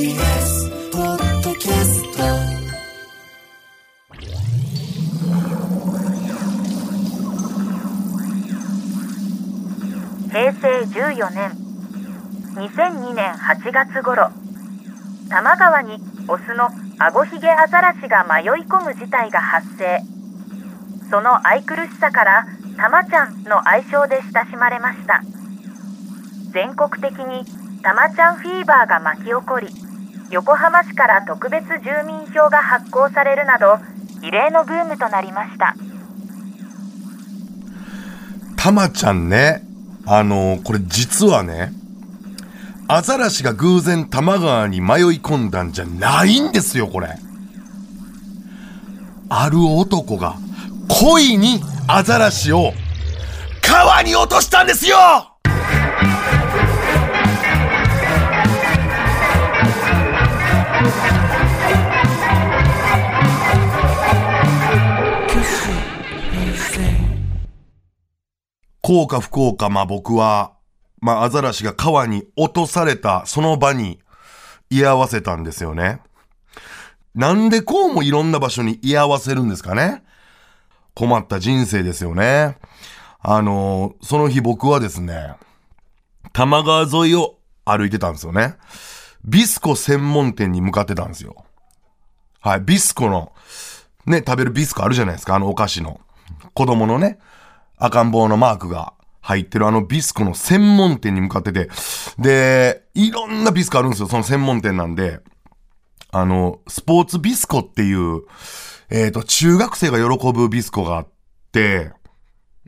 平成14年2002年8月頃多摩川にオスのアゴヒゲアザラシが迷い込む事態が発生。その愛くるしさからたまちゃんの愛称で親しまれました。全国的にたまちゃんフィーバーが巻き起こり横浜市から特別住民票が発行されるなど異例のブームとなりましたたまちゃんね、あのーこれ実はね、アザラシが偶然多摩川に迷い込んだんじゃないんですよ、これ。ある男が恋にアザラシを川に落としたんですよ幸か不幸か、まあ僕は、まあアザラシが川に落とされたその場に居合わせたんですよね。なんでこうもいろんな場所に居合わせるんですかね困った人生ですよね。あのその日僕はですね、多摩川沿いを歩いてたんですよね。ビスコ専門店に向かってたんですよ。はい、ビスコの、ね、食べるビスコあるじゃないですか、あのお菓子の。子供のね、赤ん坊のマークが入ってるあのビスコの専門店に向かってて、で、いろんなビスコあるんですよ、その専門店なんで。あの、スポーツビスコっていう、えっ、と、中学生が喜ぶビスコがあって、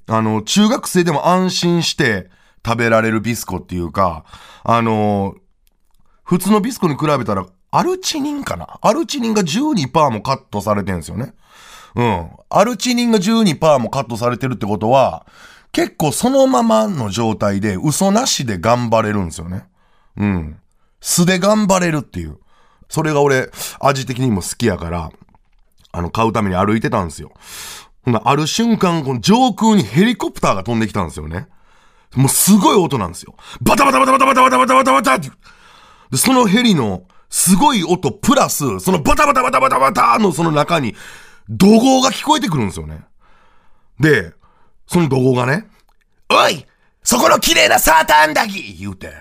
あの、中学生でも安心して食べられるビスコっていうか、あの、普通のビスコに比べたら、アルチニンかな？アルチニンが12%もカットされてるんですよね。うん。アルチニンが12%もカットされてるってことは、結構そのままの状態で嘘なしで頑張れるんですよね。うん。素で頑張れるっていう。それが俺、味的にも好きやから、あの、買うために歩いてたんですよ。ほんなある瞬間、この上空にヘリコプターが飛んできたんですよね。もうすごい音なんですよ。バタバタバタバタバタバタバタバタバタって。で、そのヘリのすごい音プラス、そのバタバタバタバタバタのその中に、怒号が聞こえてくるんですよね。で、その怒号がね、おいそこの綺麗なサーターアンダギー言うて、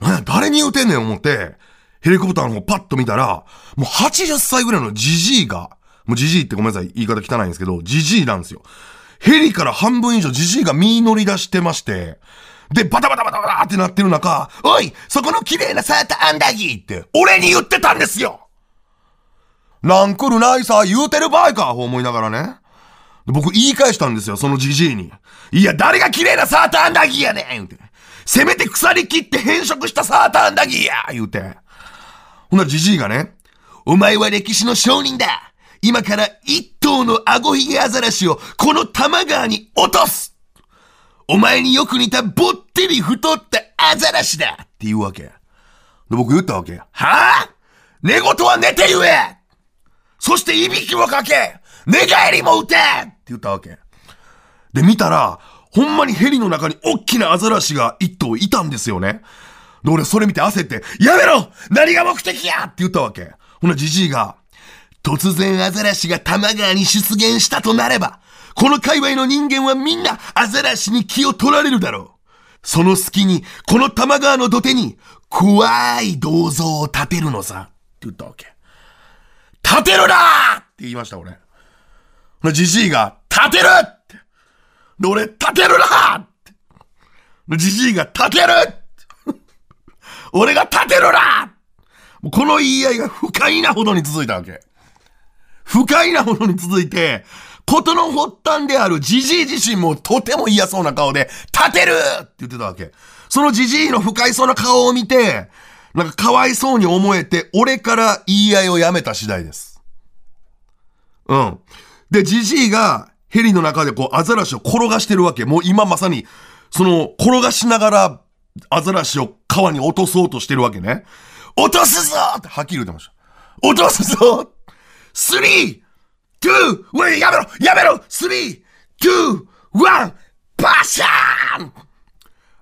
なや、誰に言うてんねん思って、ヘリコプターの方パッと見たら、もう80歳ぐらいのジジイが、もうジジイってごめんなさい、言い方汚いんですけど、ジジイなんですよ。ヘリから半分以上ジジイが身乗り出してまして、で、バタバタバタバタってなってる中、おいそこの綺麗なサーターアンダギーって、俺に言ってたんですよなん来るないさ、言うてる場合か、思いながらね。僕言い返したんですよ、そのジジイに。いや、誰が綺麗なサーターアンダギーやねん言うて。せめて腐り切って変色したサーターアンダギーや言うて。ほんならジジイがね、お前は歴史の証人だ今から一頭のアゴヒゲアザラシをこの多摩川に落とすお前によく似たぼってり太ったアザラシだって言うわけ。で、僕言ったわけ。はあ寝言は寝て言えそしていびきもかけ寝返りも打てって言ったわけ。で、見たら、ほんまにヘリの中に大きなアザラシが一頭いたんですよね。で、俺それ見て焦って、やめろ何が目的やって言ったわけ。ほな、じじいが、突然アザラシが多摩川に出現したとなれば、この界隈の人間はみんなアザラシに気を取られるだろう。その隙に、この多摩川の土手に、怖い銅像を建てるのさ。って言ったわけ。建てるなって言いました、俺。ほな、じじいが、建てるって。で、俺、建てるなーって。でじじいが、建てる。俺が建てるなこの言い合いが不快なほどに続いたわけ。不快なほどに続いて、ことの発端であるジジイ自身もとても嫌そうな顔で、立てるって言ってたわけ。そのジジイの不快そうな顔を見て、なんかかわいそうに思えて、俺から言い合いをやめた次第です。うん。で、ジジイがヘリの中でこうアザラシを転がしてるわけ。もう今まさに、その転がしながらアザラシを川に落とそうとしてるわけね。落とすぞってはっきり言ってました。落とすぞスリー、ツー、ウェイ、やめろやめろスリー、ツー、ワン、バシャーン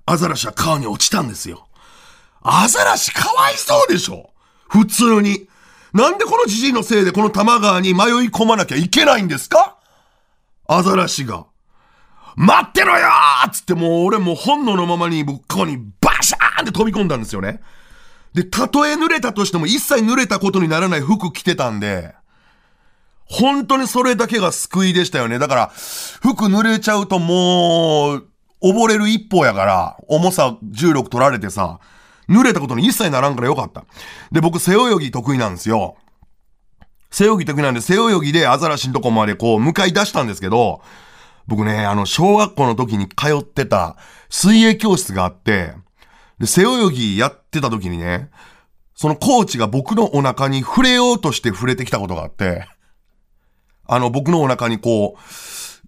アザラシは川に落ちたんですよ。アザラシかわいそうでしょ普通に。なんでこのじじいのせいでこの多摩川に迷い込まなきゃいけないんですか？アザラシが。待ってろよーつってもう俺もう本能のままに僕ここにバシャーンって飛び込んだんですよね。で、たとえ濡れたとしても一切濡れたことにならない服着てたんで、本当にそれだけが救いでしたよね。だから、服濡れちゃうともう、溺れる一方やから、重さ重力取られてさ、濡れたことに一切ならんからよかった。で、僕背泳ぎ得意なんですよ。背泳ぎ得意なんで、背泳ぎでアザラシのとこまでこう、向かい出したんですけど、僕ね、あの、小学校の時に通ってた水泳教室があって、で、背泳ぎやってた時にね、そのコーチが僕のお腹に触れようとして触れてきたことがあって、あの、僕のお腹にこう、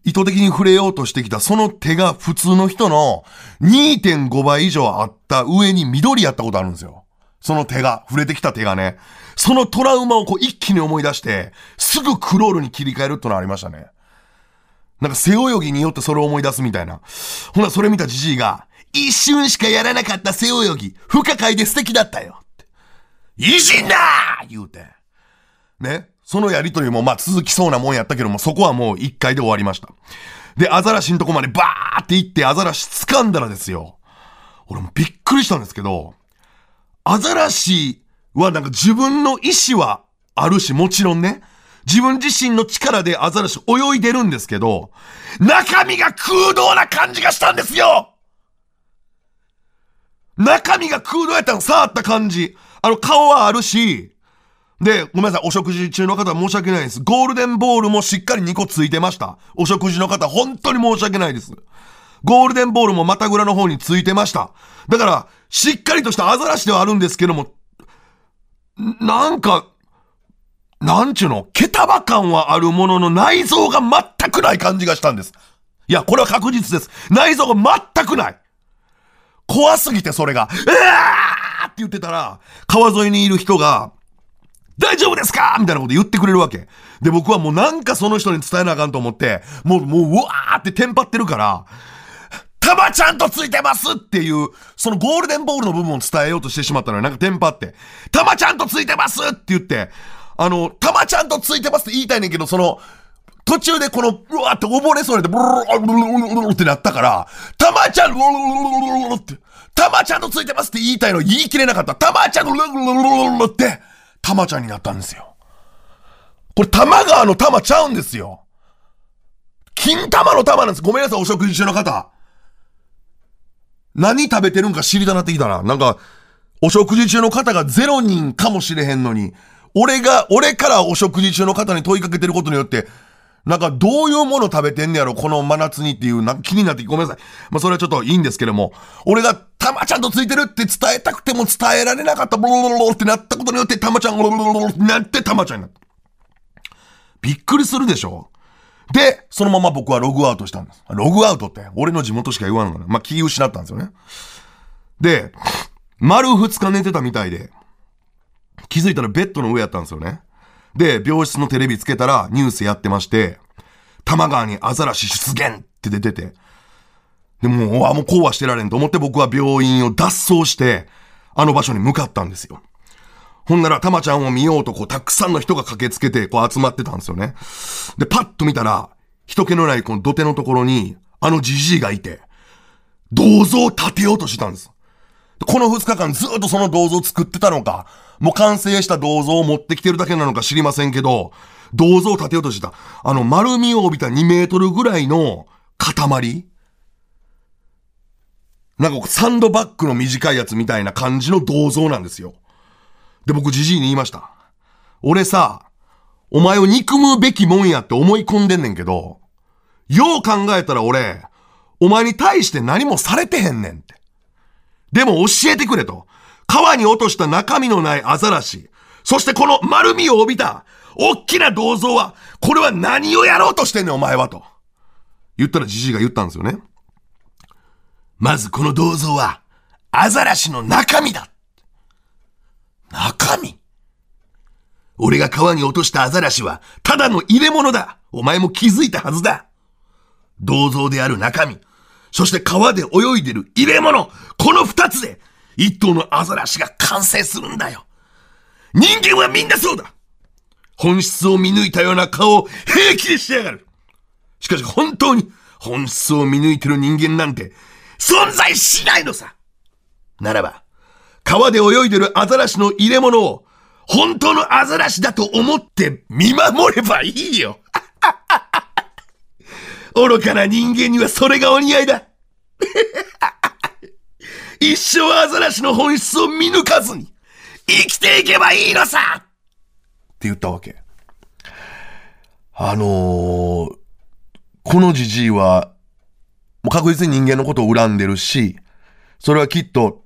意図的に触れようとしてきたその手が普通の人の2.5倍以上あった上に緑やったことあるんですよ。その手が、触れてきた手がね。そのトラウマをこう一気に思い出して、すぐクロールに切り替えるってのありましたね。なんか背泳ぎによってそれを思い出すみたいな。ほな、それ見たじじいが、一瞬しかやらなかった背泳ぎ、不可解で素敵だったよ。って。いじんな言うて。ね。そのやりとりもまあ続きそうなもんやったけども、そこはもう一回で終わりました。で、アザラシのとこまでバーって行ってアザラシ掴んだらですよ。俺もびっくりしたんですけど、アザラシはなんか自分の意志はあるし、もちろんね。自分自身の力でアザラシ泳いでるんですけど、中身が空洞な感じがしたんですよ中身が空洞やったの、触った感じ。あの、顔はあるし、で、ごめんなさい、お食事中の方申し訳ないです。ゴールデンボールもしっかり2個ついてました。お食事の方、本当に申し訳ないです。ゴールデンボールもまたぐらの方についてました。だから、しっかりとしたアザラシではあるんですけども、なんか、なんちゅうの、ケタバ感はあるものの内臓が全くない感じがしたんです。いや、これは確実です。内臓が全くない。怖すぎてそれが、うわーって言ってたら、川沿いにいる人が、大丈夫ですか？みたいなこと言ってくれるわけ。で、僕はもうなんかその人に伝えなあかんと思って、もう、もう、うわーってテンパってるから、たまちゃんとついてますっていう、そのゴールデンボールの部分を伝えようとしてしまったのよなんかテンパって、たまちゃんとついてますって言って、あの、たまちゃんとついてますって言いたいねんけど、その、途中でこの、うわーって溺れそうになって、ブルルブルルルってなったから、たまちゃん、ルルルルルって、たまちゃんとついてますって言いたいの言い切れなかった。たまちゃん、ルルルルルルって、タマちゃんになったんですよ。これ、玉川の玉ちゃうんですよ。金玉の玉なんです。ごめんなさい、お食事中の方。何食べてるんか知りたなってきたな。なんか、お食事中の方がゼロ人かもしれへんのに、俺が、俺からお食事中の方に問いかけてることによって、なんかどういうもの食べてんねやろ、この真夏にっていう、なんか気になってごめんなさい。まあそれはちょっといいんですけども、俺がたまちゃんとついてるって伝えたくても伝えられなかった、ブルルルルってなったことによって、たまちゃん、ブルルルルルってなって、たまちゃんになった。びっくりするでしょで、そのまま僕はログアウトしたんです。ログアウトって、俺の地元しか言わんのかな。まあ、気失ったんですよね。で、丸二日寝てたみたいで、気づいたらベッドの上やったんですよね。で、病室のテレビつけたらニュースやってまして、多摩川にアザラシ出現って出てて、でもう、あ、もうこうはしてられんと思って僕は病院を脱走して、あの場所に向かったんですよ。ほんなら、たまちゃんを見ようと、こう、たくさんの人が駆けつけて、こう、集まってたんですよね。で、パッと見たら、人気のないこの土手のところに、あのじじいがいて、銅像を建てようとしてたんです。この二日間ずっとその銅像を作ってたのか、もう完成した銅像を持ってきてるだけなのか知りませんけど、銅像を建てようとしてた。あの、丸みを帯びた2メートルぐらいの塊なんかサンドバッグの短いやつみたいな感じの銅像なんですよ。で、僕、じじいに言いました。俺さ、お前を憎むべきもんやって思い込んでんねんけど、よう考えたら俺、お前に対して何もされてへんねんって。でも教えてくれと。川に落とした中身のないアザラシ。そしてこの丸みを帯びた、大きな銅像は、これは何をやろうとしてんねんお前はと。言ったらじじいが言ったんですよね。まずこの銅像は、アザラシの中身だ。中身。俺が川に落としたアザラシは、ただの入れ物だ。お前も気づいたはずだ。銅像である中身、そして川で泳いでる入れ物。この二つで、一頭のアザラシが完成するんだよ。人間はみんなそうだ。本質を見抜いたような顔を平気でしやがる。しかし本当に本質を見抜いてる人間なんて存在しないのさ。ならば、川で泳いでるアザラシの入れ物を本当のアザラシだと思って見守ればいいよ。愚かな人間にはそれがお似合いだ。一生アザラシの本質を見抜かずに生きていけばいいのさ。って言ったわけ。あのー、このじじいは、もう確実に人間のことを恨んでるし、それはきっと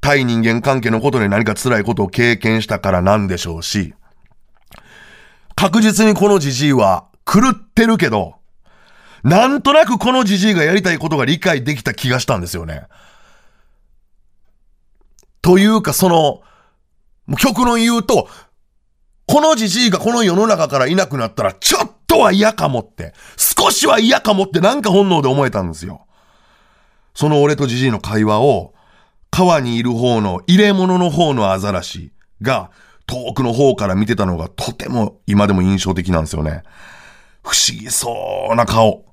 対人間関係のことで何か辛いことを経験したからなんでしょうし、確実にこのじじいは狂ってるけど、なんとなくこのじじいがやりたいことが理解できた気がしたんですよね。というか、その、極論言うと、このじじいがこの世の中からいなくなったら、ちょっとは嫌かもって、少しは嫌かもってなんか本能で思えたんですよ。その俺とじじいの会話を、川にいる方の入れ物の方のアザラシが、遠くの方から見てたのがとても今でも印象的なんですよね。不思議そうな顔。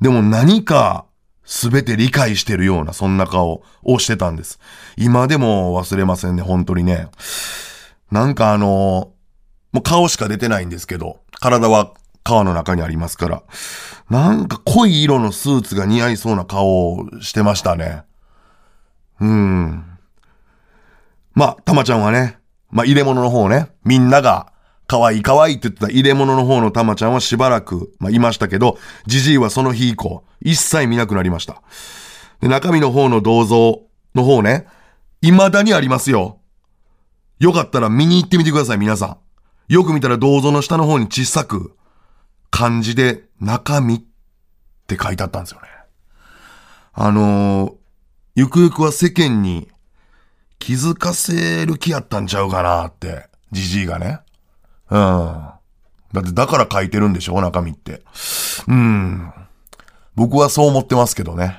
でも何か全て理解してるようなそんな顔をしてたんです。今でも忘れませんね、本当にね。なんかあの、もう顔しか出てないんですけど、体は川の中にありますから、なんか濃い色のスーツが似合いそうな顔をしてましたね。うん。まあ、たまちゃんはね、まあ入れ物の方ね、みんなが可愛い可愛いって言ってた入れ物の方のたまちゃんはしばらく、まあいましたけど、じじいはその日以降、一切見なくなりました。で、中身の方の銅像の方ね、未だにありますよ。よかったら見に行ってみてください、皆さん。よく見たら銅像の下の方に小さく、漢字で中身って書いてあったんですよね。あのー、ゆくゆくは世間に気づかせる気やったんちゃうかなって、じじいがね。うん。だってだから書いてるんでしょ中身って。うん。僕はそう思ってますけどね。